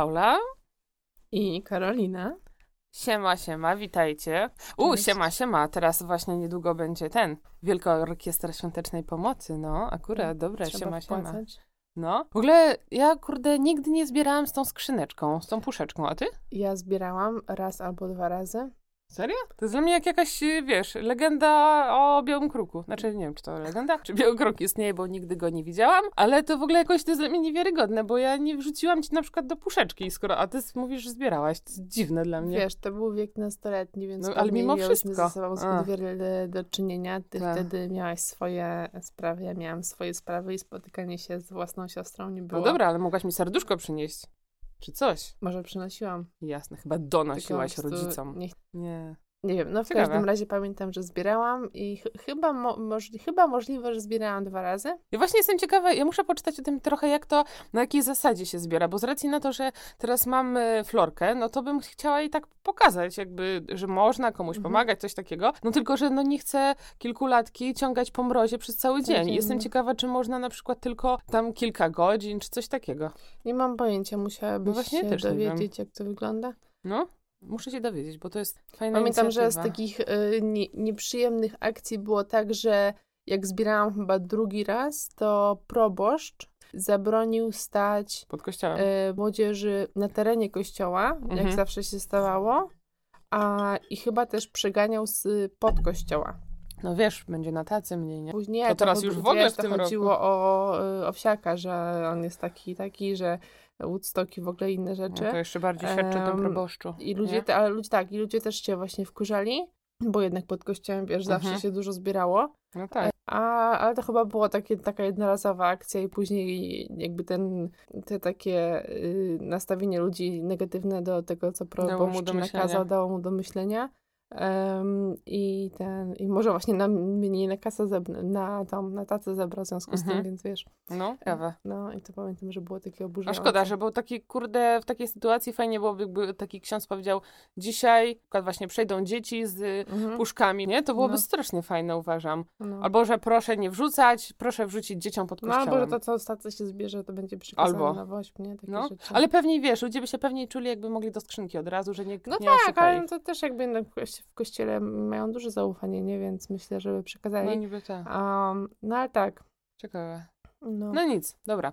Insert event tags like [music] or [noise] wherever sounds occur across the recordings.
Paula. I Karolina. Siema, siema, witajcie. U, Cześć. siema, siema. Teraz właśnie niedługo będzie ten. Wielka Orkiestra Świątecznej Pomocy. No, akurat, dobra, Trzeba siema, siema. wpłacać. No. W ogóle ja, kurde, nigdy nie zbierałam z tą skrzyneczką, z tą puszeczką, a ty? Ja zbierałam raz albo dwa razy. Serio? To jest dla mnie jak jakaś, y, wiesz, legenda o Białym Kruku. Znaczy, nie wiem, czy to legenda, czy Biały Kruk istnieje, bo nigdy go nie widziałam, ale to w ogóle jakoś to jest dla mnie niewiarygodne, bo ja nie wrzuciłam ci na przykład do puszeczki, skoro, a ty mówisz, że zbierałaś. To jest dziwne dla mnie. Wiesz, to był wiek nastoletni, więc No, ale mimo wszystko. ze sobą zbyt wiele do czynienia. Ty Tak. wtedy miałaś swoje sprawy, ja miałam swoje sprawy i spotykanie się z własną siostrą nie było. No dobra, ale mogłaś mi serduszko przynieść. Czy coś? Może przynosiłam. Jasne, chyba donosiłaś rodzicom. Nie, Nie. Nie wiem, no w Ciekawe. każdym razie pamiętam, że zbierałam i ch- chyba, mo- możli- chyba możliwe, że zbierałam dwa razy. Ja właśnie jestem ciekawa, ja muszę poczytać o tym trochę, jak to, na jakiej zasadzie się zbiera, bo z racji na to, że teraz mam e, florkę, no to bym chciała jej tak pokazać, jakby, że można komuś Mhm. pomagać, coś takiego. No tylko, że no nie chcę kilkulatki ciągać po mrozie przez cały dzień. dzień, Jestem no. ciekawa, czy można na przykład tylko tam kilka godzin, czy coś takiego. Nie mam pojęcia, musiałabyś No się dowiedzieć, jak to wygląda. No, muszę się dowiedzieć, bo to jest fajna Pamiętam, że z inicjatywa. takich y, nie, nieprzyjemnych akcji było tak, że jak zbierałam chyba drugi raz, to proboszcz zabronił stać Pod kościołem. y, młodzieży na terenie kościoła, jak Mhm. zawsze się stawało, a i chyba też przeganiał z pod kościoła. No wiesz, będzie na tacy mniej, nie? Później To teraz chod- już w ogóle wiesz, w to tym roku. chodziło o y, owsiaka, że on jest taki, taki, że Woodstock i w ogóle inne No rzeczy. to jeszcze bardziej świadczy o tym proboszczu. I ludzie, nie? te, ale ludzie tak, i ludzie też się właśnie wkurzali, bo jednak pod kościołem, wiesz, zawsze Mhm. się dużo zbierało. No tak. A, ale to chyba była takie, taka jednorazowa akcja i później jakby ten, te takie y, nastawienie ludzi negatywne do tego, co proboszcz nakazał, dało mu do myślenia. Em, i ten, i może właśnie na mnie na kasę, zeb- na tam, na tacę zebrał w związku z Mhm. tym, więc wiesz. No, prawe. No i to pamiętam, że było takie A oburzające. szkoda, że był taki, kurde, w takiej sytuacji fajnie byłoby, jakby taki ksiądz powiedział, dzisiaj przykład właśnie przejdą dzieci z Mhm. puszkami, nie? To byłoby No. strasznie fajne, uważam. No. Albo, że proszę nie wrzucać, proszę wrzucić dzieciom pod No kościołem. albo, że to co w stacji się zbierze, to będzie przekazane Albo. na woźb, nie? Takie No, rzeczy. ale pewnie, wiesz, ludzie by się pewnie czuli, jakby mogli do skrzynki od razu, że nie, No nie tak, ale ich. to też jakby na kości- w kościele mają duże zaufanie, nie? Więc myślę, żeby No przekazali. niby tak. Um, no ale tak. Ciekawe. No. No nic, dobra.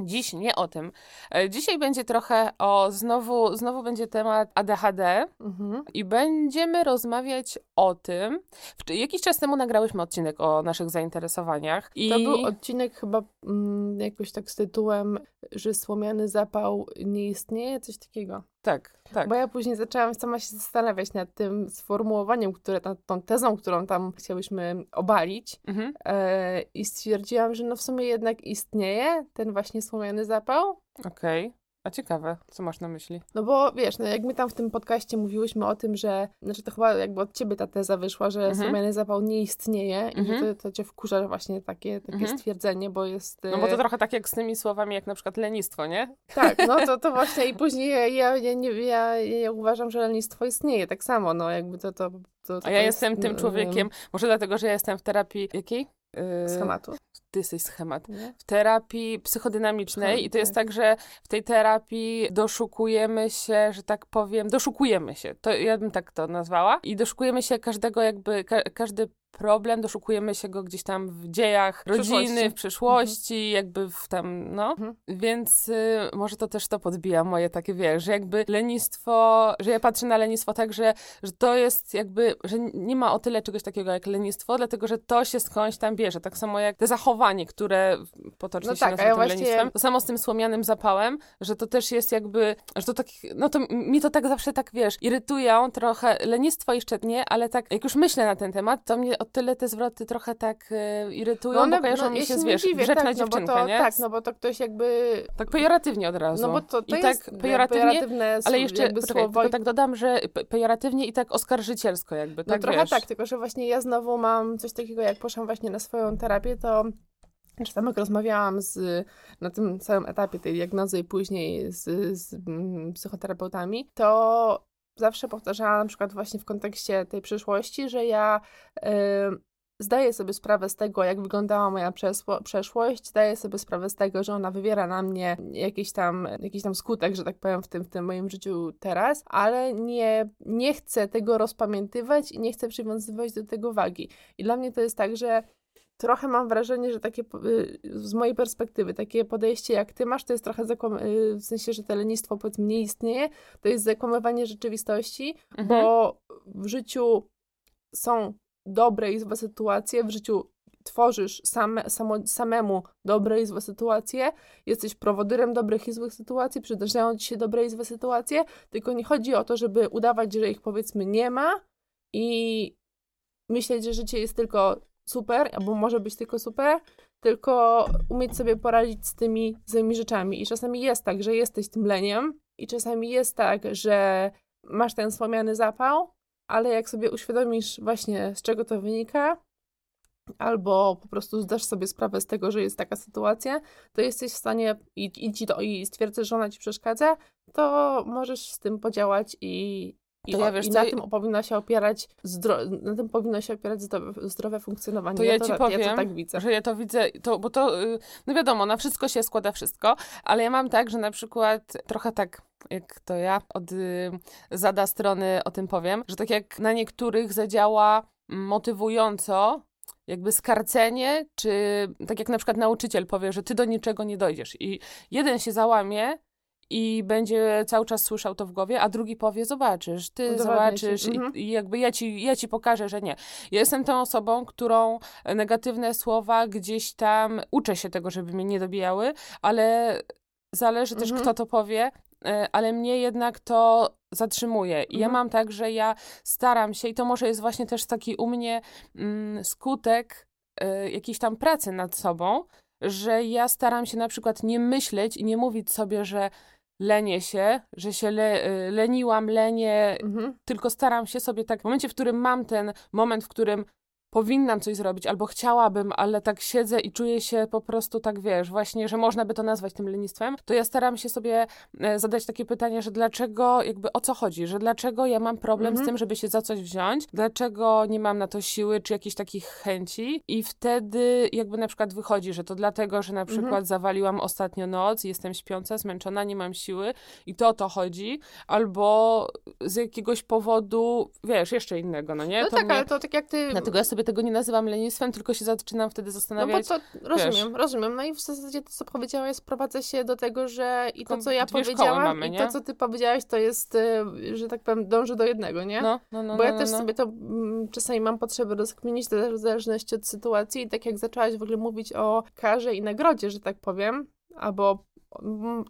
Dziś nie o tym. E, Dzisiaj będzie trochę o, znowu, znowu będzie temat ADHD Mhm. i będziemy rozmawiać o tym. Jakiś czas temu nagrałyśmy odcinek o naszych zainteresowaniach i To był odcinek chyba mm, jakoś tak z tytułem, że słomiany zapał nie istnieje, coś takiego. Tak, tak. Bo ja później zaczęłam sama się zastanawiać nad tym sformułowaniem, które, nad tą tezą, którą tam chciałyśmy obalić. Mhm. E, I stwierdziłam, że no w sumie jednak istnieje ten właśnie słomiany zapał. Okej. A ciekawe, co masz na myśli? No bo wiesz, no jak my tam w tym podcaście mówiłyśmy o tym, że, znaczy to chyba jakby od ciebie ta teza wyszła, że Mhm. słomiany zapał nie istnieje i Mhm. że to, to cię wkurza właśnie takie, takie Mhm. stwierdzenie, bo jest... No bo to e, trochę tak jak z tymi słowami, jak na przykład lenistwo, nie? Tak, no to, to [laughs] właśnie i później ja, ja, ja, nie, ja, ja uważam, że lenistwo istnieje tak samo, no jakby to... to, to, to A ja jest, jestem tym mm, człowiekiem, może dlatego, że ja jestem w terapii jakiej? Yy, Schematu, Ty jesteś schemat. nie? w terapii psychodynamicznej Psycho- i to jest tak. tak, że w tej terapii doszukujemy się, że tak powiem, doszukujemy się, to ja bym tak to nazwała i doszukujemy się każdego jakby, ka każdy problem, doszukujemy się go gdzieś tam w dziejach rodziny, przyszłości. w przyszłości, jakby w tam, no. Mhm. Więc y, może to też to podbija moje takie, wiesz, że jakby lenistwo, że ja patrzę na lenistwo tak, że, że to jest jakby, że nie ma o tyle czegoś takiego jak lenistwo, dlatego, że to się skądś tam bierze. Tak samo jak te zachowanie, które potocznie No się tak, nazywa ja tym właśnie- lenistwem. To samo z tym słomianym zapałem, że to też jest jakby, że to tak, no to mi to tak zawsze tak, wiesz, irytują trochę, lenistwo jeszcze nie, ale tak, jak już myślę na ten temat, to mnie o tyle te zwroty trochę tak y, irytują, one- bo kojarzą mi ja się z, wiesz, dziwię, grzeczna tak, no bo dziewczynka, to, nie? Tak, no bo to ktoś jakby... Tak pejoratywnie od razu. No bo to, to I jest tak pejoratywnie, pejoratywne ale jeszcze, poczekaj, słowo. tak dodam, że pe- pejoratywnie i tak oskarżycielsko jakby, No tak trochę wiesz. tak, tylko że właśnie ja znowu mam coś takiego, jak poszłam właśnie na swoją terapię, to czy tam jak rozmawiałam z, na tym całym etapie tej diagnozy i później z, z mm, psychoterapeutami, to zawsze powtarzałam na przykład właśnie w kontekście tej przyszłości, że ja y, zdaję sobie sprawę z tego, jak wyglądała moja przeszłość, zdaję sobie sprawę z tego, że ona wywiera na mnie jakiś tam, jakiś tam skutek, że tak powiem, w tym, w tym moim życiu teraz, ale nie, nie chcę tego rozpamiętywać i nie chcę przywiązywać do tego wagi. I dla mnie to jest tak, że trochę mam wrażenie, że takie y, z mojej perspektywy, takie podejście jak ty masz, to jest trochę y, w sensie, że to lenistwo powiedzmy nie istnieje, to jest zakłamywanie rzeczywistości, Mhm. bo w życiu są dobre i złe sytuacje, w życiu tworzysz same, samo, samemu dobre i złe sytuacje, jesteś prowodyrem dobrych i złych sytuacji, przydarzają ci się dobre i złe sytuacje, tylko nie chodzi o to, żeby udawać, że ich powiedzmy nie ma i myśleć, że życie jest tylko super, albo może być tylko super, tylko umieć sobie poradzić z tymi złymi rzeczami. I czasami jest tak, że jesteś tym leniem, i czasami jest tak, że masz ten słomiany zapał, ale jak sobie uświadomisz właśnie z czego to wynika, albo po prostu zdasz sobie sprawę z tego, że jest taka sytuacja, to jesteś w stanie i, i, ci to, i stwierdzisz, że ona ci przeszkadza, to możesz z tym podziałać i, i, To ja wiesz i co, na tym powinno się opierać zdro- na tym powinno się opierać zdrowe, zdrowe funkcjonowanie. To ja ci to, Ja powiem, to tak widzę. że ja to widzę, to, bo to, y, no wiadomo, na wszystko się składa wszystko, ale ja mam tak, że na przykład trochę tak, jak to ja od y, zada strony o tym powiem, że tak jak na niektórych zadziała motywująco, jakby skarcenie, czy tak jak na przykład nauczyciel powie, że ty do niczego nie dojdziesz i jeden się załamie i będzie cały czas słyszał to w głowie, a drugi powie, zobaczysz, ty zobaczysz Mhm. i jakby ja ci, ja ci pokażę, że nie. Ja jestem tą osobą, którą negatywne słowa gdzieś tam uczę się tego, żeby mnie nie dobijały, ale zależy też, Mhm. kto to powie, e, ale mnie jednak to zatrzymuje. I ja Mhm. mam tak, że ja staram się, i to może jest właśnie też taki u mnie mm, skutek e, jakiejś tam pracy nad sobą, że ja staram się na przykład nie myśleć i nie mówić sobie, że lenię się, że się le, e, leniłam, lenię, Mhm. tylko staram się sobie tak, w momencie, w którym mam ten moment, w którym powinnam coś zrobić, albo chciałabym, ale tak siedzę i czuję się po prostu tak, wiesz, właśnie, że można by to nazwać tym lenistwem, to ja staram się sobie e, zadać takie pytanie, że dlaczego, jakby o co chodzi, że dlaczego ja mam problem Mhm. z tym, żeby się za coś wziąć, dlaczego nie mam na to siły, czy jakichś takich chęci i wtedy jakby na przykład wychodzi, że to dlatego, że na przykład Mhm. zawaliłam ostatnio noc, jestem śpiąca, zmęczona, nie mam siły i to o to chodzi, albo z jakiegoś powodu, wiesz, jeszcze innego, no nie? No To tak, mnie- ale to tak jak ty... Dlatego ja sobie tego nie nazywam lenistwem, tylko się zaczynam wtedy No bo zastanawiać. to rozumiem, rozumiem. No i w zasadzie to, co powiedziałaś, sprowadza się do tego, że i to, co ja dwie powiedziałam, mamy, i to, co ty powiedziałaś, to jest, y, że tak powiem, dąży do jednego, nie? No, no, no. Bo no, ja no, też no. sobie to mm, czasami mam potrzebę rozkminić, to też w zależności od sytuacji. I tak jak zaczęłaś w ogóle mówić o karze i nagrodzie, że tak powiem, albo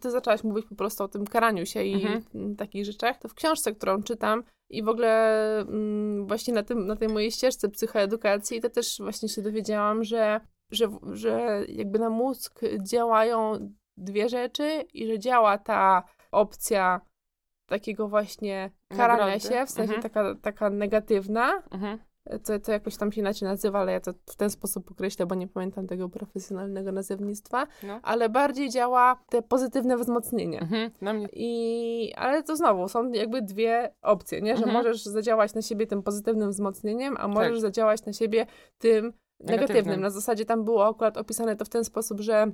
ty zaczęłaś mówić po prostu o tym karaniu się i Mhm. takich rzeczach, to w książce, którą czytam i w ogóle mm, właśnie na, tym, na tej mojej ścieżce psychoedukacji, to też właśnie się dowiedziałam, że, że, że jakby na mózg działają dwie rzeczy i że działa ta opcja takiego właśnie karania Nagrody. się, w sensie Mhm. taka, taka negatywna, Mhm. To, to jakoś tam się inaczej nazywa, ale ja to w ten sposób określę, bo nie pamiętam tego profesjonalnego nazewnictwa, No. ale bardziej działa te pozytywne wzmocnienie. Mhm. Na mnie. I, ale to znowu są jakby dwie opcje, nie? Że Mhm. możesz zadziałać na siebie tym pozytywnym wzmocnieniem, a możesz Tak. zadziałać na siebie tym negatywnym. Negatywnym. Na zasadzie tam było akurat opisane to w ten sposób, że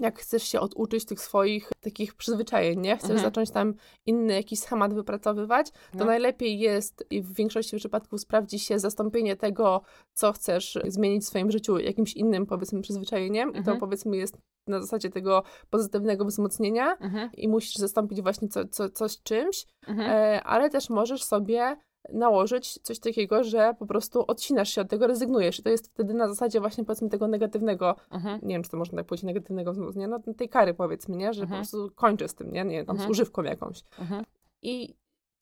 jak chcesz się oduczyć tych swoich takich przyzwyczajeń, nie? Chcesz Mhm. zacząć tam inny jakiś schemat wypracowywać, to No. najlepiej jest i w większości przypadków sprawdzi się zastąpienie tego, co chcesz zmienić w swoim życiu jakimś innym, powiedzmy, przyzwyczajeniem i to Mhm. powiedzmy jest na zasadzie tego pozytywnego wzmocnienia Mhm. i musisz zastąpić właśnie co, co, coś czymś, Mhm. e, ale też możesz sobie nałożyć coś takiego, że po prostu odcinasz się od tego, rezygnujesz i to jest wtedy na zasadzie właśnie powiedzmy tego negatywnego, Mhm. nie wiem, czy to można tak powiedzieć, negatywnego wzmocnienia, no tej kary powiedzmy, nie, że po Mhm. prostu kończę z tym, nie, nie tam z Mhm. używką jakąś. I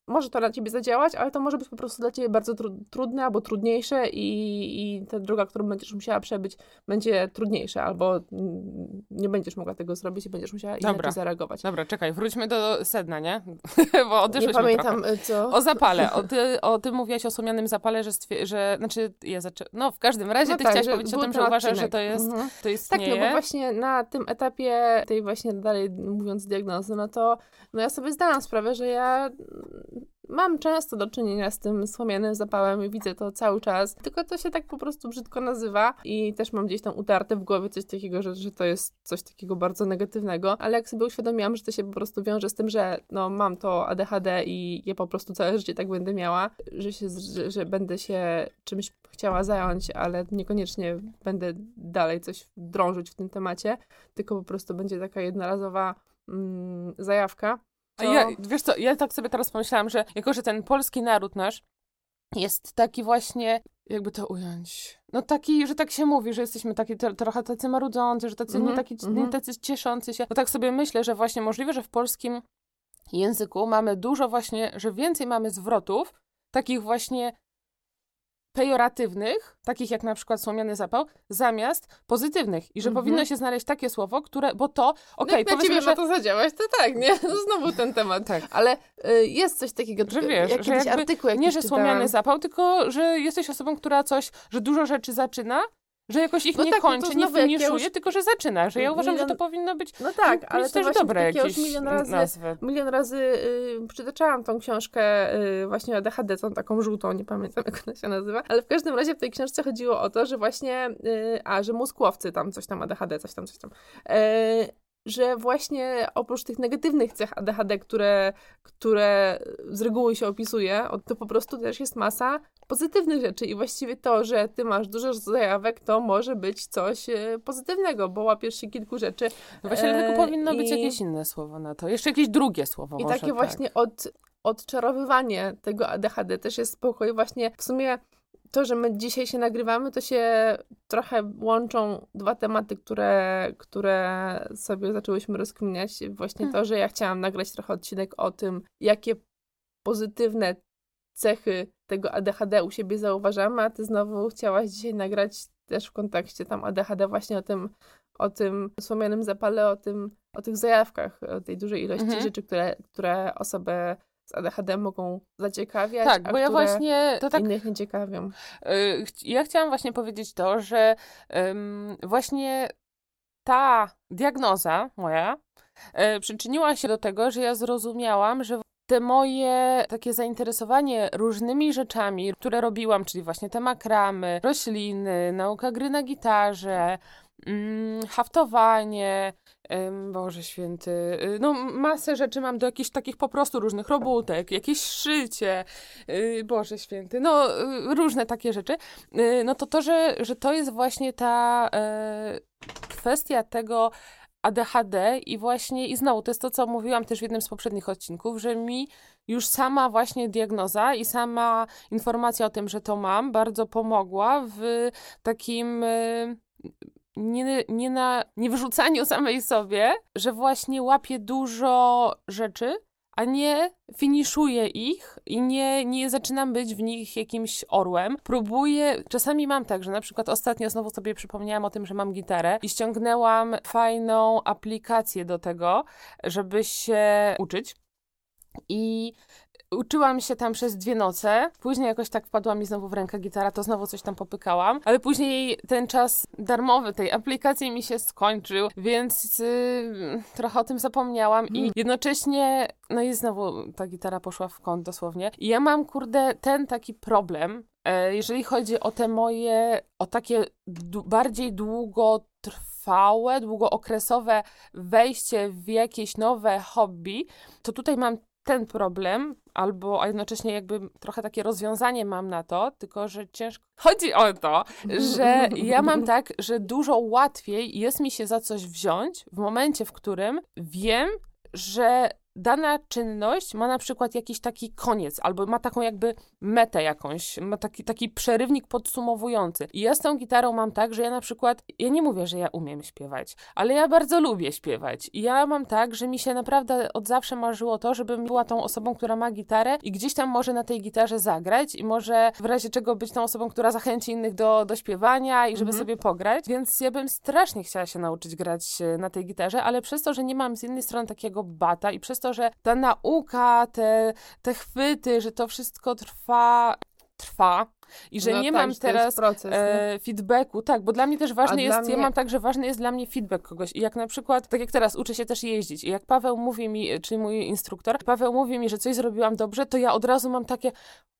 może to na ciebie zadziałać, ale to może być po prostu dla ciebie bardzo tru- trudne albo trudniejsze i, i ta droga, którą będziesz musiała przebyć, będzie trudniejsza albo nie będziesz mogła tego zrobić i będziesz musiała Dobra. inaczej zareagować. Dobra, czekaj, wróćmy do sedna, nie? [laughs] Bo Nie pamiętam trochę. y, co. O zapale. O ty, o ty mówiłaś o słomianym zapale, że, że znaczy ja zaczę... No w każdym razie No ty tak, chciałaś powiedzieć o tym, że uważasz, że to jest, Mhm. to Tak, istnieje. no bo właśnie na tym etapie tej właśnie dalej mówiąc diagnozy, no to no ja sobie zdałam sprawę, że ja mam często do czynienia z tym słomianym zapałem i widzę to cały czas, tylko to się tak po prostu brzydko nazywa i też mam gdzieś tam utarte w głowie coś takiego, że, że to jest coś takiego bardzo negatywnego, ale jak sobie uświadomiłam, że to się po prostu wiąże z tym, że no mam to ADHD i ja po prostu całe życie tak będę miała, że, się, że, że będę się czymś chciała zająć, ale niekoniecznie będę dalej coś drążyć w tym temacie, tylko po prostu będzie taka jednorazowa mm, zajawka. A ja, wiesz co, ja tak sobie teraz pomyślałam, że jako, że ten polski naród nasz jest taki właśnie, jakby to ująć, no taki, że tak się mówi, że jesteśmy taki to, trochę tacy marudzący, że tacy, Mhm, nie, taki, mhm. nie tacy cieszący się. No tak sobie myślę, że właśnie możliwe, że w polskim języku mamy dużo właśnie, że więcej mamy zwrotów, takich właśnie pejoratywnych, takich jak na przykład słomiany zapał, zamiast pozytywnych. I że Mhm. powinno się znaleźć takie słowo, które, bo to, No okej, jak na powiedzmy, że... to zadziałać, to tak, nie? Znowu ten temat. Tak. Ale y, jest coś takiego, Że wiesz, jak że jakby artykuł Nie, że słomiany zapał, tylko że jesteś osobą, która coś, że dużo rzeczy zaczyna, że jakoś ich No nie tak, no kończy, nie znowu finiszuje, już- tylko że zaczyna. Że ja uważam, że to Milion- powinno być No tak, ale to też dobre jakieś milion razy, nazwy. milion razy y, przytaczałam tą książkę y, właśnie o ADHD, tą taką żółtą, nie pamiętam jak ona się nazywa, ale w każdym razie w tej książce chodziło o to, że właśnie, y, a, że mózgłowcy tam coś tam ADHD, coś tam, coś tam, y, że właśnie oprócz tych negatywnych cech ADHD, które, które z reguły się opisuje, to po prostu też jest masa pozytywnych rzeczy i właściwie to, że ty masz dużo zajawek, to może być coś e, pozytywnego, bo łapiesz się kilku rzeczy No właśnie, E, tylko powinno być i- jakieś inne słowo na to. Jeszcze jakieś drugie słowo i może, takie tak. właśnie od, odczarowywanie tego ADHD też jest spoko i właśnie w sumie to, że my dzisiaj się nagrywamy, to się trochę łączą dwa tematy, które, które sobie zaczęłyśmy rozkminiać. Właśnie Hmm. to, że ja chciałam nagrać trochę odcinek o tym, jakie pozytywne cechy tego ADHD u siebie zauważamy, a ty znowu chciałaś dzisiaj nagrać też w kontekście tam ADHD właśnie o tym, o tym słomianym zapale, o tym, o tych zajawkach, o tej dużej ilości Mhm. rzeczy, które, które osobę z ADHD mogą zaciekawiać, Tak, bo ja właśnie to tak innych nie ciekawią. Y, Ja chciałam właśnie powiedzieć to, że właśnie ta diagnoza moja y, przyczyniła się do tego, że ja zrozumiałam, że te moje takie zainteresowanie różnymi rzeczami, które robiłam, czyli właśnie te makramy, rośliny, nauka gry na gitarze, mm, haftowanie, Boże święty, y, no masę rzeczy mam do jakichś takich po prostu różnych robótek, jakieś szycie, y, Boże święty, no y, różne takie rzeczy, no to to, że, że to jest właśnie ta e, kwestia tego ADHD i właśnie, i znowu, to jest to, co mówiłam też w jednym z poprzednich odcinków, że mi już sama właśnie diagnoza i sama informacja o tym, że to mam, bardzo pomogła w takim nie, nie, na, nie wyrzucaniu samej sobie, że właśnie łapię dużo rzeczy, a nie finiszuję ich i nie, nie zaczynam być w nich jakimś orłem. Próbuję, czasami mam tak, że na przykład ostatnio znowu sobie przypomniałam o tym, że mam gitarę i ściągnęłam fajną aplikację do tego, żeby się uczyć. I uczyłam się tam przez dwie noce. Później jakoś tak wpadła mi znowu w rękę gitara, to znowu coś tam popykałam. Ale później ten czas darmowy tej aplikacji mi się skończył, więc y, trochę o tym zapomniałam. I jednocześnie, no i znowu ta gitara poszła w kąt dosłownie. I ja mam, kurde, ten taki problem, e, jeżeli chodzi o te moje, o takie bardziej długotrwałe, długookresowe wejście w jakieś nowe hobby, to tutaj mam ten problem, albo a jednocześnie jakby trochę takie rozwiązanie mam na to, tylko że ciężko. [laughs] Chodzi o to, że ja mam tak, że dużo łatwiej jest mi się za coś wziąć w momencie, w którym wiem, że dana czynność ma na przykład jakiś taki koniec, albo ma taką jakby metę jakąś, ma taki, taki przerywnik podsumowujący. I ja z tą gitarą mam tak, że ja na przykład, ja nie mówię, że ja umiem śpiewać, ale ja bardzo lubię śpiewać. I ja mam tak, że mi się naprawdę od zawsze marzyło to, żebym była tą osobą, która ma gitarę i gdzieś tam może na tej gitarze zagrać i może w razie czego być tą osobą, która zachęci innych do, do śpiewania i żeby Mhm. sobie pograć. Więc ja bym strasznie chciała się nauczyć grać e, na tej gitarze, ale przez to, że nie mam z jednej strony takiego bata i przez to, że ta nauka, te, te chwyty, że to wszystko trwa, trwa, I że No nie tak, mam teraz proces, e, feedbacku, tak, bo dla mnie też ważny A jest, dla ja mnie- mam tak, że ważny jest dla mnie feedback kogoś. I jak na przykład, tak jak teraz uczę się też jeździć. I jak Paweł mówi mi, czyli mój instruktor, Paweł mówi mi, że coś zrobiłam dobrze, to ja od razu mam takie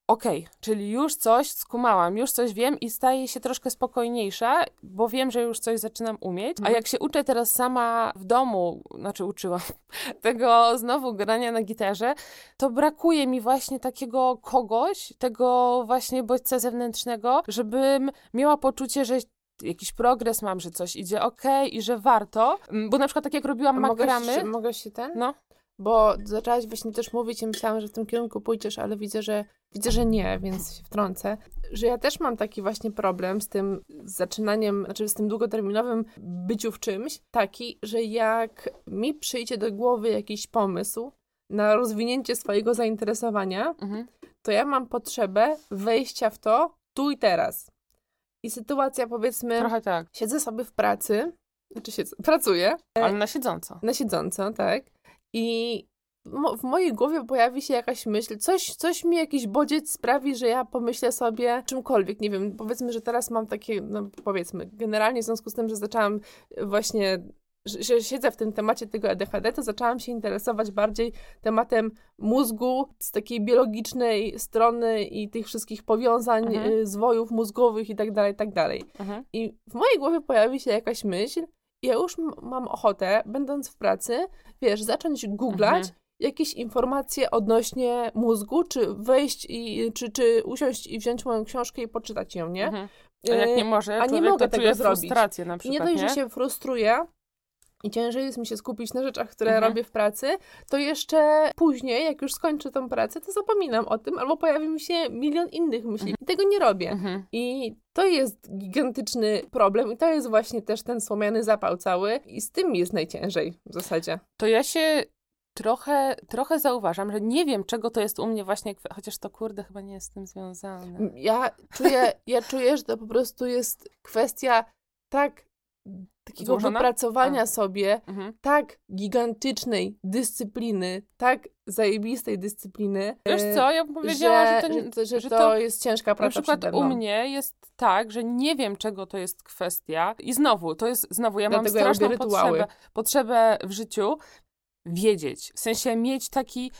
okej, czyli już coś skumałam, już coś wiem i staję się troszkę spokojniejsza, bo wiem, że już coś zaczynam umieć. A Mhm. jak się uczę teraz sama w domu, znaczy uczyłam [laughs] tego znowu grania na gitarze, to brakuje mi właśnie takiego kogoś, tego właśnie bodźca zewnętrznego, żebym miała poczucie, że jakiś progres mam, że coś idzie ok i że warto. Mm, Bo na przykład tak jak robiłam Mogę makramy, się, mogę się ten? no, Bo zaczęłaś właśnie też mówić i myślałam, że w tym kierunku pójdziesz, ale widzę, że widzę, że nie, więc się wtrącę. Że ja też mam taki właśnie problem z tym zaczynaniem, znaczy z tym długoterminowym byciu w czymś, taki, że jak mi przyjdzie do głowy jakiś pomysł na rozwinięcie swojego zainteresowania, mhm. to ja mam potrzebę wejścia w to tu i teraz. I sytuacja powiedzmy, trochę tak, siedzę sobie w pracy, znaczy siedzę, pracuję, ale na siedząco. na siedząco, tak? I w mojej głowie pojawi się jakaś myśl, coś, coś mi jakiś bodziec sprawi, że ja pomyślę sobie czymkolwiek, nie wiem, powiedzmy, że teraz mam takie, no powiedzmy, generalnie w związku z tym, że zaczęłam właśnie, że, siedzę w tym temacie tego ADHD, to zaczęłam się interesować bardziej tematem mózgu z takiej biologicznej strony i tych wszystkich powiązań, Mhm. y, zwojów mózgowych i tak dalej, i tak dalej. Mhm. I w mojej głowie pojawi się jakaś myśl, ja już mam ochotę, będąc w pracy, wiesz, zacząć googlać Mhm. jakieś informacje odnośnie mózgu, czy wejść i, czy, czy usiąść i wziąć moją książkę i poczytać ją, nie? Mhm. A jak nie Yy, może, a nie mogę to tego zrobić. frustrację na I przykład, nie dość, nie? że się frustruję i ciężej jest mi się skupić na rzeczach, które Mhm. robię w pracy, to jeszcze później, jak już skończę tą pracę, to zapominam o tym, albo pojawi mi się milion innych myśli. I tego nie robię. Mhm. I to jest gigantyczny problem i to jest właśnie też ten słomiany zapał cały i z tym jest najciężej w zasadzie. To ja się trochę, trochę zauważam, że nie wiem, czego to jest u mnie właśnie, chociaż to kurde chyba nie jest z tym związane. Ja czuję, ja czuję, że to po prostu jest kwestia tak takiego Złożona? wypracowania A. sobie Mhm. tak gigantycznej dyscypliny, tak zajebistej dyscypliny. Wiesz e, co, ja bym powiedziała, że, to, że, to, że że to, to jest ciężka na praca przykład przede u mnie jest tak, że nie wiem, czego to jest kwestia i znowu, to jest, znowu, ja mam Dlatego ja straszną rytuały. potrzebę, potrzebę w życiu wiedzieć, w sensie mieć taki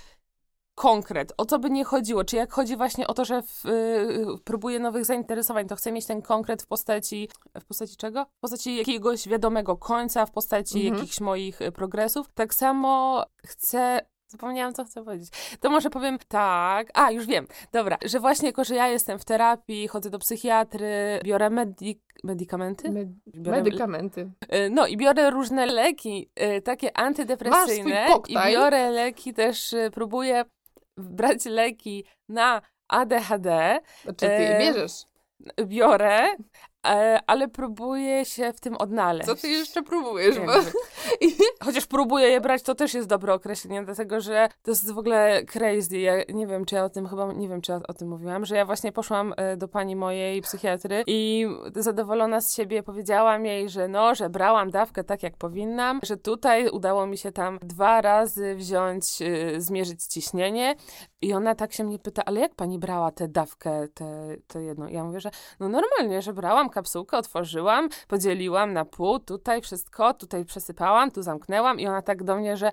konkret, o co by nie chodziło, czy jak chodzi właśnie o to, że w, y, próbuję nowych zainteresowań, to chcę mieć ten konkret w postaci, w postaci czego? W postaci jakiegoś wiadomego końca, w postaci Mhm. jakichś moich y, progresów. Tak samo chcę Zapomniałam, co chcę powiedzieć. To może powiem tak. A, już wiem. Dobra, że właśnie jako, że ja jestem w terapii, chodzę do psychiatry, biorę medik medykamenty? Med- Biorę- medykamenty. Y, No i biorę różne leki, takie antydepresyjne Masz swój i biorę leki też, próbuję brać leki na ADHD, Znaczy ty je bierzesz. biorę, ale próbuję się w tym odnaleźć. Co ty jeszcze próbujesz? Bo... [laughs] Chociaż próbuję je brać, to też jest dobre określenie, dlatego że to jest w ogóle crazy. Ja nie wiem, czy ja o tym chyba, nie wiem, czy ja o tym mówiłam, że ja właśnie poszłam e, do pani mojej psychiatry i zadowolona z siebie powiedziałam jej, że no, że brałam dawkę tak, jak powinnam, że tutaj udało mi się tam dwa razy wziąć, e, zmierzyć ciśnienie i ona tak się mnie pyta, ale jak pani brała tę dawkę, tę jedną? Ja mówię, że no normalnie, że brałam kapsułkę, otworzyłam, podzieliłam na pół, tutaj wszystko, tutaj przesypałam, tu zamknęłam i ona tak do mnie, że,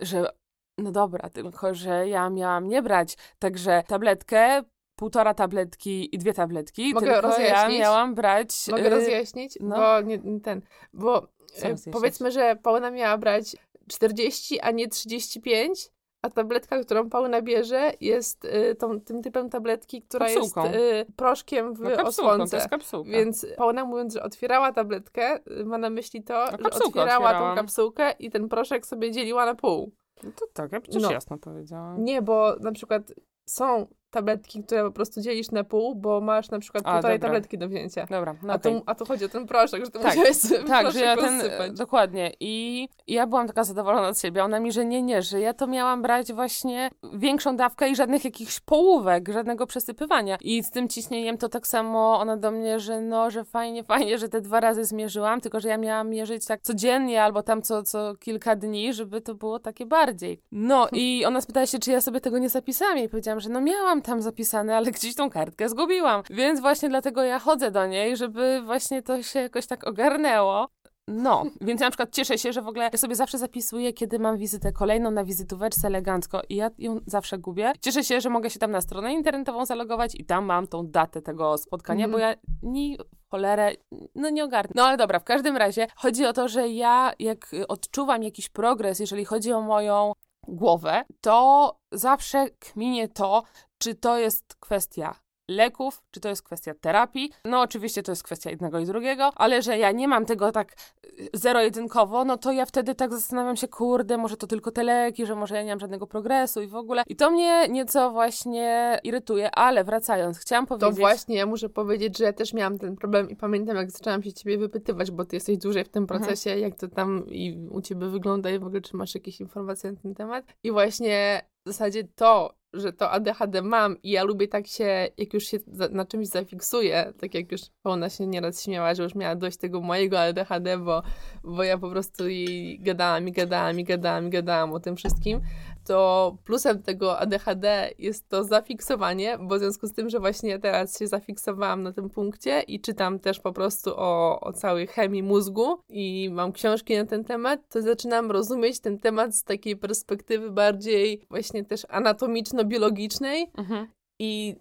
że no dobra, tylko że ja miałam nie brać także tabletkę, półtora tabletki i dwie tabletki, Mogę tylko ja rozjaśnić? miałam brać... Mogę y, rozjaśnić? no. Bo nie, ten, bo rozjaśnić? powiedzmy, że Paula miała brać 40, a nie 35, a tabletka, którą Paula bierze jest y, tą, tym typem tabletki, która Kapsułką. jest y, proszkiem w no, kapsułką, to osłonce. jest kapsułka. Więc Paula mówiąc, że otwierała tabletkę, y, ma na myśli to, że kapsułkę otwierała tą otwierałam. kapsułkę i ten proszek sobie dzieliła na pół. No to tak, ja przecież No. jasno powiedziałam. Nie, bo na przykład są tabletki, które po prostu dzielisz na pół, bo masz na przykład A, półtorej dobra. tabletki do wzięcia. Dobra, no A, okej. tu, a tu chodzi o ten proszek, że ty Tak, musiałeś sobie Tak, że ja ten, dokładnie. I i ja byłam taka zadowolona z siebie. Ona mi, że nie, nie, że ja to miałam brać właśnie większą dawkę i żadnych jakichś połówek, żadnego przesypywania. I z tym ciśnieniem to tak samo ona do mnie, że no, że fajnie, fajnie, że te dwa razy zmierzyłam, tylko że ja miałam mierzyć tak codziennie albo tam co, co kilka dni, żeby to było takie bardziej. No i ona spytała się, czy ja sobie tego nie zapisałam i powiedziałam, że no miałam tam zapisane, ale gdzieś tą kartkę zgubiłam. Więc właśnie dlatego ja chodzę do niej, żeby właśnie to się jakoś tak ogarnęło. No, więc ja na przykład cieszę się, że w ogóle ja sobie zawsze zapisuję, kiedy mam wizytę kolejną na wizytóweczce elegancko i ja ją zawsze gubię. Cieszę się, że mogę się tam na stronę internetową zalogować i tam mam tą datę tego spotkania, bo ja ni cholerę, no nie ogarnę. No ale dobra, w każdym razie chodzi o to, że ja jak odczuwam jakiś progres, jeżeli chodzi o moją głowę, to zawsze kminie to, czy to jest kwestia leków, czy to jest kwestia terapii. No oczywiście to jest kwestia jednego i drugiego, ale że ja nie mam tego tak y, zero-jedynkowo, no to ja wtedy tak zastanawiam się, kurde, może to tylko te leki, że może ja nie mam żadnego progresu i w ogóle. I to mnie nieco właśnie irytuje, ale wracając, chciałam powiedzieć... To właśnie, ja muszę powiedzieć, że ja też miałam ten problem i pamiętam, jak zaczęłam się ciebie wypytywać, bo ty jesteś dłużej w tym mhm. procesie, mhm. jak to tam i u ciebie wygląda i w ogóle, czy masz jakieś informacje na ten temat. I właśnie w zasadzie to, że to ADHD mam i ja lubię tak się, jak już się na czymś zafiksuję, tak jak już ona się nieraz śmiała, że już miała dość tego mojego ADHD, bo, bo ja po prostu jej gadałam i gadałam i gadałam i gadałam o tym wszystkim, to plusem tego ADHD jest to zafiksowanie, bo w związku z tym, że właśnie teraz się zafiksowałam na tym punkcie i czytam też po prostu o, o całej chemii mózgu i mam książki na ten temat, to zaczynam rozumieć ten temat z takiej perspektywy bardziej właśnie też anatomiczno-biologicznej mhm. i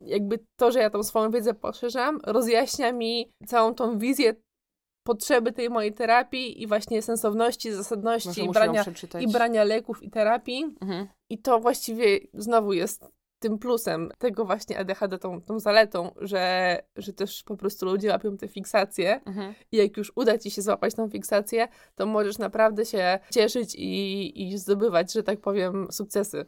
jakby to, że ja tą swoją wiedzę poszerzam, rozjaśnia mi całą tą wizję potrzeby tej mojej terapii i właśnie sensowności, zasadności i brania, i brania leków i terapii. Mhm. I to właściwie znowu jest tym plusem tego właśnie ADHD, tą, tą zaletą, że, że też po prostu ludzie łapią te fiksacje mhm. i jak już uda ci się złapać tą fiksację, to możesz naprawdę się cieszyć i, i zdobywać, że tak powiem, sukcesy.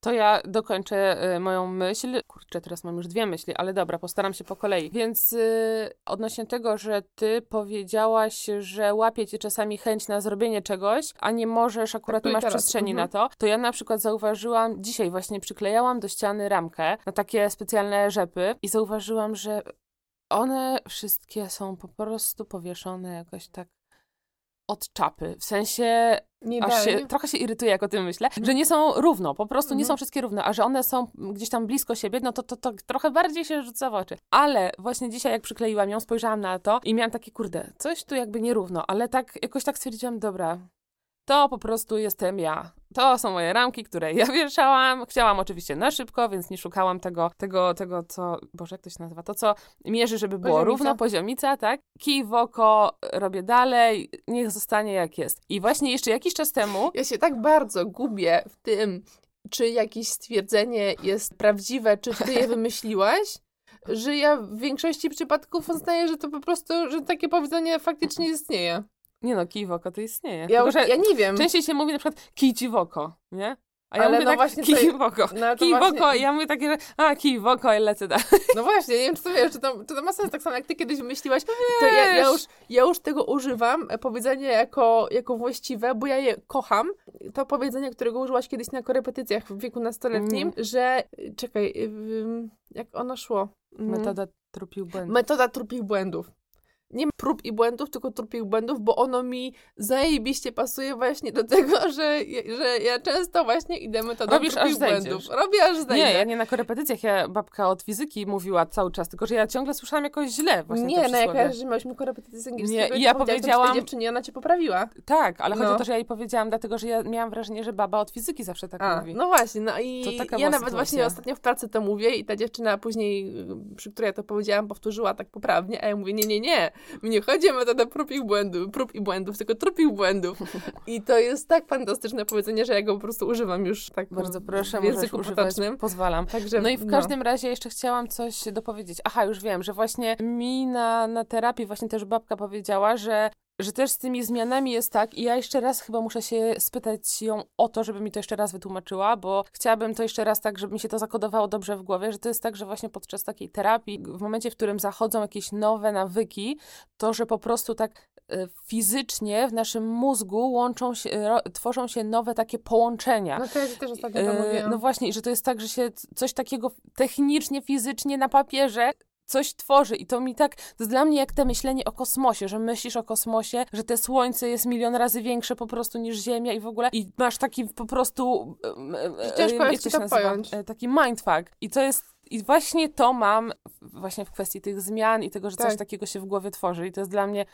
To ja dokończę y, moją myśl. Kurczę, teraz mam już dwie myśli, ale dobra, postaram się po kolei. Więc y, odnośnie tego, że ty powiedziałaś, że łapie cię czasami chęć na zrobienie czegoś, a nie możesz, akurat tak, nie masz teraz. przestrzeni mhm. na to, to ja na przykład zauważyłam, dzisiaj właśnie przyklejałam do ściany ramkę na takie specjalne rzepy i zauważyłam, że one wszystkie są po prostu powieszone jakoś tak od czapy. W sensie nie aż się, trochę się irytuję, jak o tym myślę, że nie są równo, po prostu nie są mhm. wszystkie równe, a że one są gdzieś tam blisko siebie, no to, to, to trochę bardziej się rzuca w oczy. Ale właśnie dzisiaj, jak przykleiłam ją, spojrzałam na to i miałam takie, kurde, coś tu jakby nierówno, ale tak jakoś tak stwierdziłam, dobra, to po prostu jestem ja. To są moje ramki, które ja [laughs] wieszałam. Chciałam oczywiście na szybko, więc nie szukałam tego, tego, tego co, Boże, jak to się nazywa? To, co mierzy, żeby było poziomica. równo, poziomica, tak? Kij w oko, robię dalej, niech zostanie jak jest. I właśnie jeszcze jakiś czas temu... Ja się tak bardzo gubię w tym, czy jakieś stwierdzenie jest prawdziwe, czy ty je [laughs] wymyśliłaś, że ja w większości przypadków uznaję, że to po prostu, że takie powiedzenie faktycznie istnieje. Nie no, kij w oko to istnieje. Ja, Tylko, ja nie wiem. Częściej się mówi na przykład kij ci w oko, nie? A ja Ale mówię no tak, właśnie kij w oko, no kij w oko ja mówię takie, że a, kij w oko i lecę dalej. [laughs] No właśnie, nie wiem, czy to wiesz, czy to, czy to ma sens tak samo, jak ty kiedyś wymyśliłaś, to ja, ja, już, ja już tego używam, e, powiedzenie jako, jako właściwe, bo ja je kocham. To powiedzenie, którego użyłaś kiedyś na korepetycjach w wieku nastoletnim, mm. że, czekaj, jak ono szło? Metoda trupich błędów. Metoda trupich błędów nie prób i błędów, tylko trupich błędów, bo ono mi zajebiście pasuje właśnie do tego, [laughs] że, że ja często właśnie idę metodą Robisz trupich aż błędów. Robię aż zejdę. Nie, ja nie na korepetycjach, ja babka od fizyki mówiła cały czas, tylko że ja ciągle słyszałam jakoś źle właśnie Nie, no jak ja, że miałyśmy korepetycję z angielskiego nie, i ja powiedziałam... dziewczynie, ona cię poprawiła. Tak, ale no. chodzi o to, że ja jej powiedziałam, dlatego, że ja miałam wrażenie, że baba od fizyki zawsze tak A, mówi. No właśnie, no i ja nawet sytuacja. właśnie ostatnio w pracy to mówię i ta dziewczyna później, przy której ja to powiedziałam, powtórzyła tak poprawnie, a ja mówię, nie, nie, nie, mi nie chodzi o metodę prób i błędów, prób i błędów, tylko trup i błędów. I to jest tak fantastyczne powiedzenie, że ja go po prostu używam już tak Bardzo proszę, w języku potocznym. Pozwalam. Także, no i w no. każdym razie jeszcze chciałam coś dopowiedzieć. Aha, już wiem, że właśnie mi na, na terapii właśnie też babka powiedziała, że że też z tymi zmianami jest tak i ja jeszcze raz chyba muszę się spytać ją o to, żeby mi to jeszcze raz wytłumaczyła, bo chciałabym to jeszcze raz tak, żeby mi się to zakodowało dobrze w głowie, że to jest tak, że właśnie podczas takiej terapii, w momencie, w którym zachodzą jakieś nowe nawyki, to, że po prostu tak e, fizycznie w naszym mózgu łączą się, tworzą się nowe takie połączenia. No to ja też ostatnio to e, No właśnie, że to jest tak, że się coś takiego technicznie, fizycznie na papierze coś tworzy i to mi tak, to jest dla mnie jak te myślenie o kosmosie, że myślisz o kosmosie, że te słońce jest milion razy większe po prostu niż Ziemia i w ogóle i masz taki po prostu ciężko jak jest to nazywa? pojąć. E, taki mindfuck i to jest i właśnie to mam właśnie w kwestii tych zmian i tego, że coś Tak. takiego się w głowie tworzy i to jest dla mnie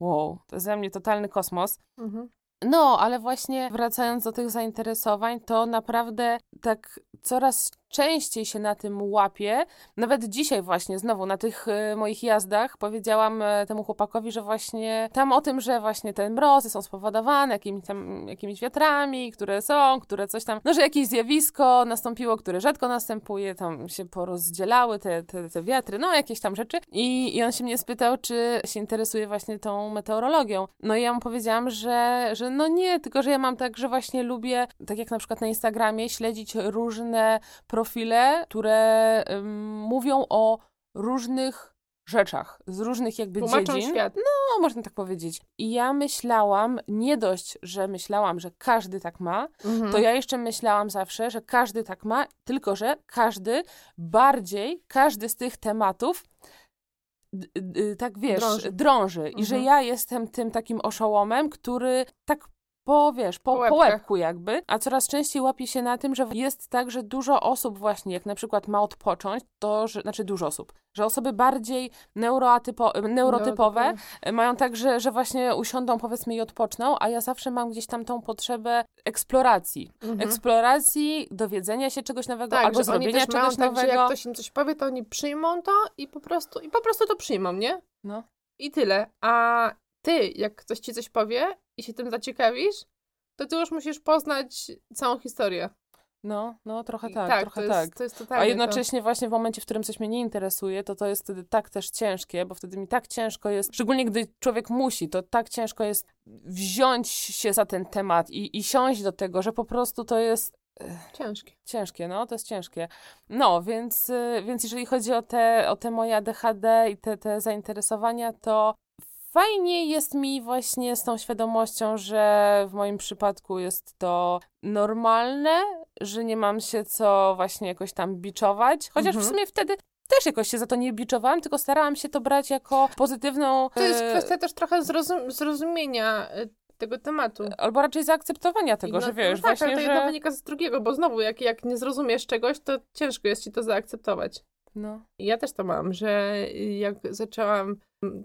wow, to jest dla mnie totalny kosmos. Mhm. No, ale właśnie wracając do tych zainteresowań, to naprawdę tak coraz częściej się na tym łapię. Nawet dzisiaj właśnie znowu na tych e, moich jazdach powiedziałam e, temu chłopakowi, że właśnie tam o tym, że właśnie te mrozy są spowodowane jakimiś tam jakimiś wiatrami, które są, które coś tam, no że jakieś zjawisko nastąpiło, które rzadko następuje, tam się porozdzielały te, te, te wiatry, no jakieś tam rzeczy. I, I on się mnie spytał, czy się interesuje właśnie tą meteorologią. No i ja mu powiedziałam, że, że no nie, tylko że ja mam tak, że właśnie lubię, tak jak na przykład na Instagramie, śledzić różne profile, które ym, mówią o różnych rzeczach, z różnych jakby Tłumaczą dziedzin. świat. No, można tak powiedzieć. I ja myślałam, nie dość, że myślałam, że każdy tak ma, Mhm. to ja jeszcze myślałam zawsze, że każdy tak ma, tylko że każdy bardziej, każdy z tych tematów tak wiesz, Drąży. drąży. I że Mhm. ja jestem tym takim oszołomem, który tak po, wiesz, po, Po łebku jakby, a coraz częściej łapie się na tym, że jest tak, że dużo osób właśnie, jak na przykład ma odpocząć, to, że, znaczy dużo osób, że osoby bardziej neuroatypo, neurotypowe e, mają tak, że, że właśnie usiądą powiedzmy i odpoczną, a ja zawsze mam gdzieś tam tą potrzebę eksploracji. Mhm. Eksploracji, dowiedzenia się czegoś nowego, Tak, albo zrobienia też mają czegoś tak, że nowego. jak ktoś im coś powie, to oni przyjmą to i po prostu, i po prostu to przyjmą, nie? No. I tyle. A ty, jak ktoś ci coś powie i się tym zaciekawisz, to ty już musisz poznać całą historię. No, no trochę I tak, trochę to tak. jest, To jest A jednocześnie właśnie w momencie, w którym coś mnie nie interesuje, to to jest wtedy tak też ciężkie, bo wtedy mi tak ciężko jest, szczególnie gdy człowiek musi, to tak ciężko jest wziąć się za ten temat i, i siąść do tego, że po prostu to jest to ciężkie. ciężkie, no, to jest ciężkie. No, więc, y, więc jeżeli chodzi o te, o te moje ADHD i te, te zainteresowania, to fajnie jest mi właśnie z tą świadomością, że w moim przypadku jest to normalne, że nie mam się co właśnie jakoś tam biczować, chociaż w Mhm. sumie wtedy też jakoś się za to nie biczowałam, tylko starałam się to brać jako pozytywną... To jest e, kwestia też trochę zrozum- zrozumienia y, tego tematu. Albo raczej zaakceptowania tego, no, że wiesz, no tak, właśnie, ale to że... jedno wynika z drugiego, bo znowu, jak, jak nie zrozumiesz czegoś, to ciężko jest ci to zaakceptować. No. I Ja też to mam, że jak zaczęłam,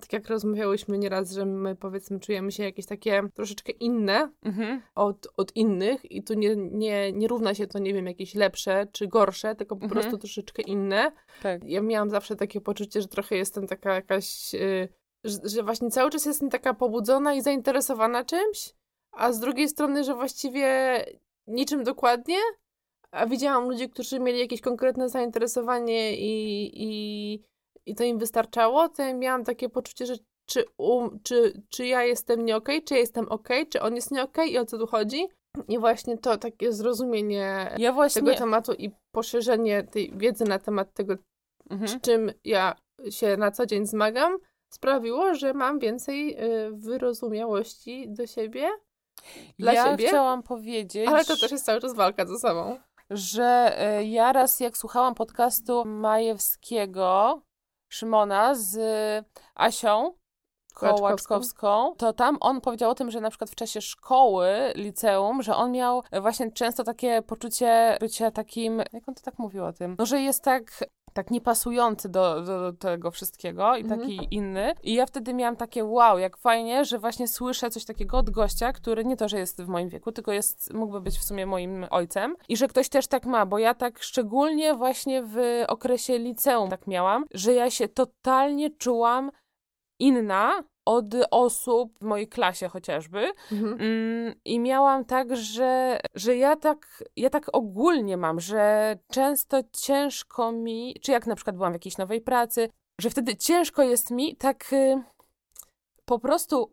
tak jak rozmawiałyśmy nieraz, że my powiedzmy czujemy się jakieś takie troszeczkę inne Mhm. od, od innych i tu nie, nie, nie równa się to, nie wiem, jakieś lepsze czy gorsze, tylko po Mhm. prostu troszeczkę inne. Tak. Ja miałam zawsze takie poczucie, że trochę jestem taka jakaś, y, że, że właśnie cały czas jestem taka pobudzona i zainteresowana czymś, a z drugiej strony, że właściwie niczym dokładnie, a widziałam ludzi, którzy mieli jakieś konkretne zainteresowanie i, i, i to im wystarczało, to ja miałam takie poczucie, że czy, um, czy, czy ja jestem nie okej, czy ja jestem okej, czy on jest nie okej i o co tu chodzi. I właśnie to takie zrozumienie Ja właśnie... tego tematu i poszerzenie tej wiedzy na temat tego, Mhm. z czym ja się na co dzień zmagam, sprawiło, że mam więcej y, wyrozumiałości do siebie, dla ja siebie, chciałam powiedzieć... ale to też jest cały czas walka ze sobą. że e, ja raz jak słuchałam podcastu Majewskiego, Szymona z Asią Kołaczkowską, to tam on powiedział o tym, że na przykład w czasie szkoły, liceum, że on miał właśnie często takie poczucie bycia takim, jak on to tak mówił o tym, no że jest tak tak niepasujący do, do, do tego wszystkiego i Mhm. taki inny. I ja wtedy miałam takie wow, jak fajnie, że właśnie słyszę coś takiego od gościa, który nie to, że jest w moim wieku, tylko jest, mógłby być w sumie moim ojcem. I że ktoś też tak ma, bo ja tak szczególnie właśnie w okresie liceum tak miałam, że ja się totalnie czułam inna od osób w mojej klasie chociażby. Mhm. Mm, I miałam tak, że, że ja tak, ja tak ogólnie mam, że często ciężko mi, czy jak na przykład byłam w jakiejś nowej pracy, że wtedy ciężko jest mi tak y, po prostu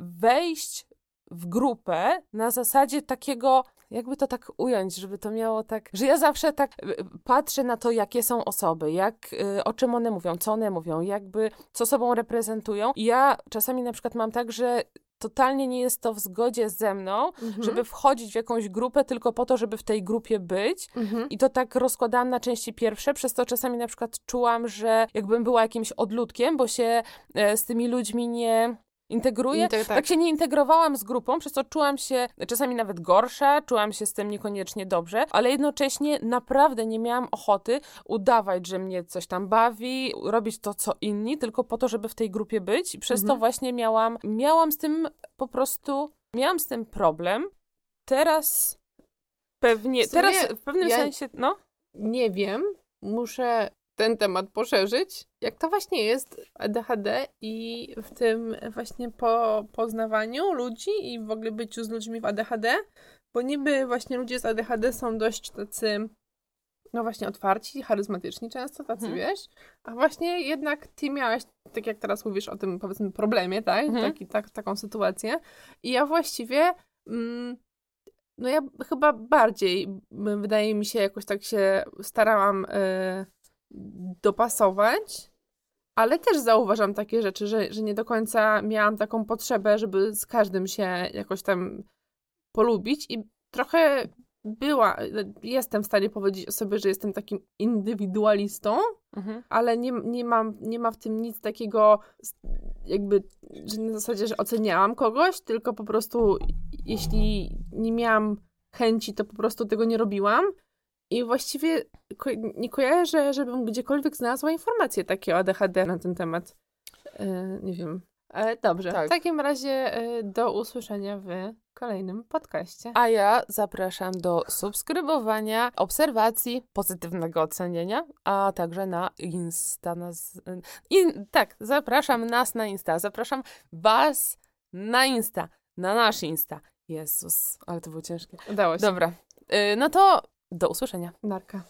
wejść w grupę na zasadzie takiego, jakby to tak ująć, żeby to miało tak, że ja zawsze tak y, patrzę na to, jakie są osoby, jak, y, o czym one mówią, co one mówią, jakby, co sobą reprezentują. I ja czasami na przykład mam tak, że totalnie nie jest to w zgodzie ze mną, Mhm. żeby wchodzić w jakąś grupę tylko po to, żeby w tej grupie być. Mhm. I to tak rozkładałam na części pierwsze, przez to czasami na przykład czułam, że jakbym była jakimś odludkiem, bo się e, z tymi ludźmi nie integruję. Inte- tak. tak. się nie integrowałam z grupą, przez to czułam się czasami nawet gorsza, czułam się z tym niekoniecznie dobrze, ale jednocześnie naprawdę nie miałam ochoty udawać, że mnie coś tam bawi, robić to, co inni, tylko po to, żeby w tej grupie być. I przez to Mhm. właśnie miałam, miałam z tym po prostu, miałam z tym problem. Teraz pewnie, teraz w pewnym ja- sensie, no, Nie wiem, muszę ten temat poszerzyć. Jak to właśnie jest ADHD i w tym właśnie po poznawaniu ludzi i w ogóle byciu z ludźmi w ADHD, bo niby właśnie ludzie z ADHD są dość tacy, no właśnie otwarci, charyzmatyczni często, tacy Mhm. wiesz, a właśnie jednak ty miałeś, tak jak teraz mówisz o tym powiedzmy problemie, tak, Mhm. Taki, tak taką sytuację i ja właściwie mm, no ja chyba bardziej, wydaje mi się, jakoś tak się starałam y, dopasować, ale też zauważam takie rzeczy, że, że nie do końca miałam taką potrzebę, żeby z każdym się jakoś tam polubić i trochę była, jestem w stanie powiedzieć o sobie, że jestem takim indywidualistą, mhm. ale nie, nie, mam, nie ma w tym nic takiego, jakby, że na zasadzie, że oceniałam kogoś, tylko po prostu, jeśli nie miałam chęci, to po prostu tego nie robiłam. I właściwie ko- nie kojarzę, żebym gdziekolwiek znalazła informacje takie o ADHD na ten temat. E, nie wiem. E, dobrze. Tak. W takim razie e, do usłyszenia w kolejnym podcaście. A ja zapraszam do subskrybowania, obserwacji, pozytywnego ocenienia, a także na Insta. Na z... In... Tak, zapraszam nas na Insta. Zapraszam Was na Insta, na nasz Insta. Jezus, ale to było ciężkie. Udało się. Dobra, no to do usłyszenia. Narka.